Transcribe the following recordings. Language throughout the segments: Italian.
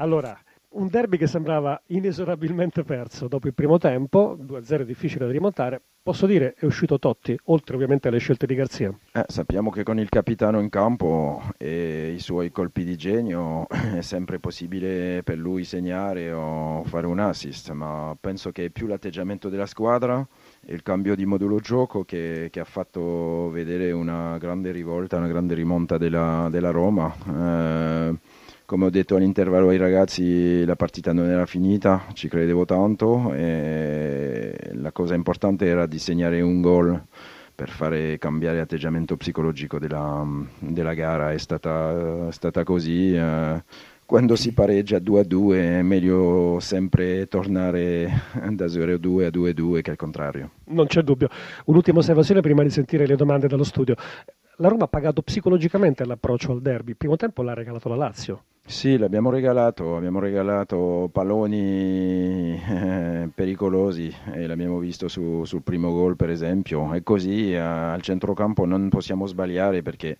Allora, un derby che sembrava inesorabilmente perso dopo il primo tempo, 2-0 difficile da rimontare. Posso dire è uscito Totti, oltre ovviamente alle scelte di Garzia. Eh, sappiamo che con il capitano in campo e i suoi colpi di genio è sempre possibile per lui segnare o fare un assist, ma penso che è più l'atteggiamento della squadra e il cambio di modulo gioco che, che, ha fatto vedere una grande rivolta, una grande rimonta della, della Roma. Eh, come ho detto all'intervallo ai ragazzi la partita non era finita, ci credevo tanto e la cosa importante era di segnare un gol per fare cambiare atteggiamento psicologico della, della gara, è stata, è stata così. Eh, quando si pareggia 2 a 2 è meglio sempre tornare da 0 a 2 a 2 a 2 che al contrario. Non c'è dubbio. Un'ultima osservazione prima di sentire le domande dallo studio. La Roma ha pagato psicologicamente l'approccio al derby. Il primo tempo l'ha regalato la Lazio. Sì, l'abbiamo regalato, abbiamo regalato palloni eh, pericolosi e l'abbiamo visto su, sul primo gol per esempio e così eh, al centrocampo non possiamo sbagliare perché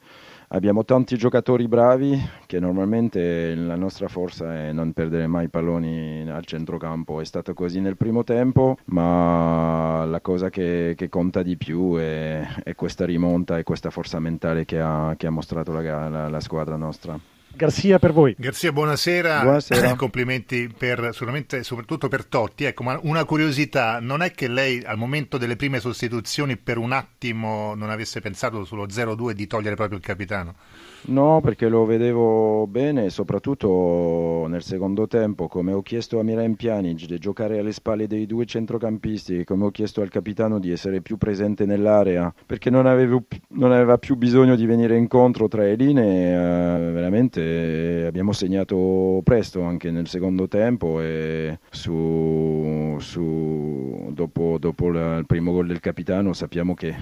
abbiamo tanti giocatori bravi che normalmente la nostra forza è non perdere mai palloni al centrocampo, è stato così nel primo tempo ma la cosa che, che conta di più è, è, questa rimonta e questa forza mentale che ha, che ha mostrato la, la, la squadra nostra. Garzia per voi. Garzia, buonasera. buonasera. Complimenti per, soprattutto per Totti. Ecco, ma una curiosità, non è che lei al momento delle prime sostituzioni per un attimo non avesse pensato sullo 0-2 di togliere proprio il capitano? No, perché lo vedevo bene, soprattutto nel secondo tempo, come ho chiesto a Miran Pjanic di giocare alle spalle dei due centrocampisti, come ho chiesto al capitano di essere più presente nell'area, perché non, avevo, non aveva più bisogno di venire incontro tra le linee, eh, veramente abbiamo segnato presto anche nel secondo tempo e su, su, dopo, dopo la, il primo gol del capitano sappiamo che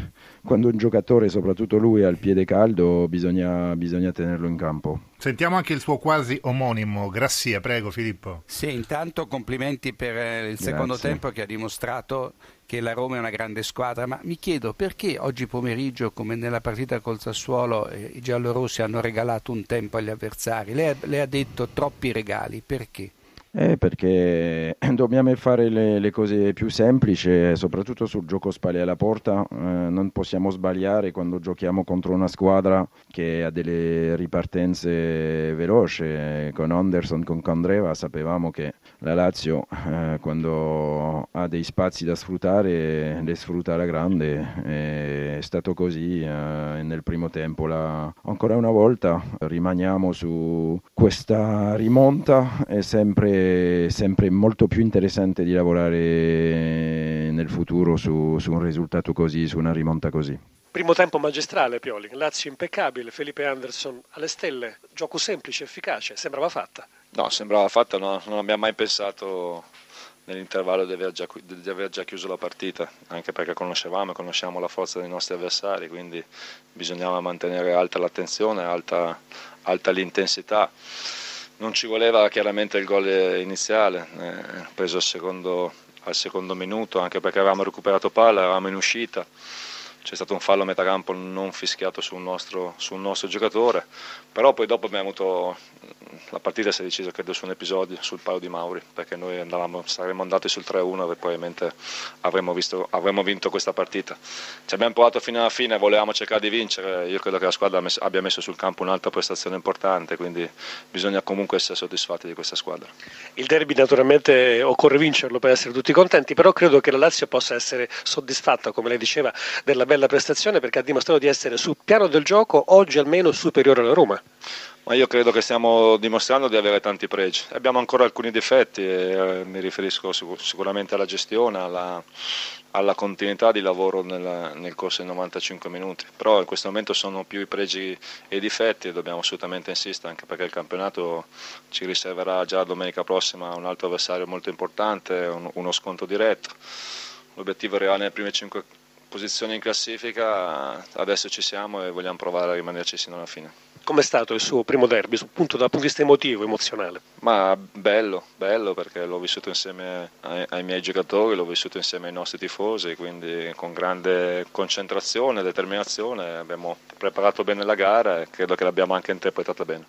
quando un giocatore, soprattutto lui, ha il piede caldo bisogna, bisogna bisogna tenerlo in campo. Sentiamo anche il suo quasi omonimo, Grassia, prego Filippo. Sì, intanto complimenti per eh, il secondo Grazie. tempo che ha dimostrato che la Roma è una grande squadra, ma mi chiedo perché oggi pomeriggio, come nella partita col Sassuolo, eh, i giallorossi hanno regalato un tempo agli avversari. Lei, lei ha detto troppi regali, perché? Eh, perché dobbiamo fare le, le, cose più semplici, soprattutto sul gioco spalle alla porta. Eh, non possiamo sbagliare quando giochiamo contro una squadra che ha delle ripartenze veloci. Con Anderson, con Condreva sapevamo che la Lazio eh, quando ha dei spazi da sfruttare le sfrutta alla grande. È stato così eh, nel primo tempo. La... Ancora una volta rimaniamo su questa rimonta. È sempre sempre molto più interessante di lavorare nel futuro su, su un risultato così, su una rimonta così. Primo tempo magistrale, Pioli, Lazio impeccabile, Felipe Anderson alle stelle, gioco semplice, efficace, sembrava fatta. No, sembrava fatta, no, non abbiamo mai pensato nell'intervallo di aver, già, di aver, già, chiuso la partita, anche perché conoscevamo e conosciamo la forza dei nostri avversari, quindi bisognava mantenere alta l'attenzione, alta, alta l'intensità non ci voleva chiaramente il gol iniziale, eh, preso al secondo, al secondo minuto, anche perché avevamo recuperato palla, eravamo in uscita. C'è stato un fallo a metà campo non fischiato sul nostro, sul nostro, giocatore, però poi dopo abbiamo avuto, la partita si è decisa credo su un episodio, sul palo di Mauri, perché noi andavamo, saremmo andati sul 3-1 e probabilmente avremmo, visto, avremmo, vinto questa partita. Ci abbiamo provato fino alla fine, volevamo cercare di vincere, io credo che la squadra abbia messo sul campo un'altra prestazione importante, quindi bisogna comunque essere soddisfatti di questa squadra. Il derby naturalmente occorre vincerlo per essere tutti contenti, però credo che la Lazio possa essere soddisfatta, come lei diceva, della bella prestazione perché ha dimostrato di essere sul piano del gioco oggi almeno superiore alla Roma. Ma io credo che stiamo dimostrando di avere tanti pregi. Abbiamo ancora alcuni difetti, eh, mi riferisco sicuramente alla gestione, alla, alla continuità di lavoro nel, nel, corso dei 95 minuti. Però in questo momento sono più i pregi e i difetti e dobbiamo assolutamente insistere anche perché il campionato ci riserverà già domenica prossima un altro avversario molto importante, un, uno scontro diretto. L'obiettivo reale nelle prime 5 posizione in classifica, adesso ci siamo e vogliamo provare a rimanerci sino alla fine. Com'è stato il suo primo derby, appunto dal punto di vista emotivo, emozionale? Ma bello, bello perché l'ho vissuto insieme ai, ai, miei giocatori, l'ho vissuto insieme ai nostri tifosi, quindi con grande concentrazione, determinazione abbiamo preparato bene la gara e credo che l'abbiamo anche interpretata bene.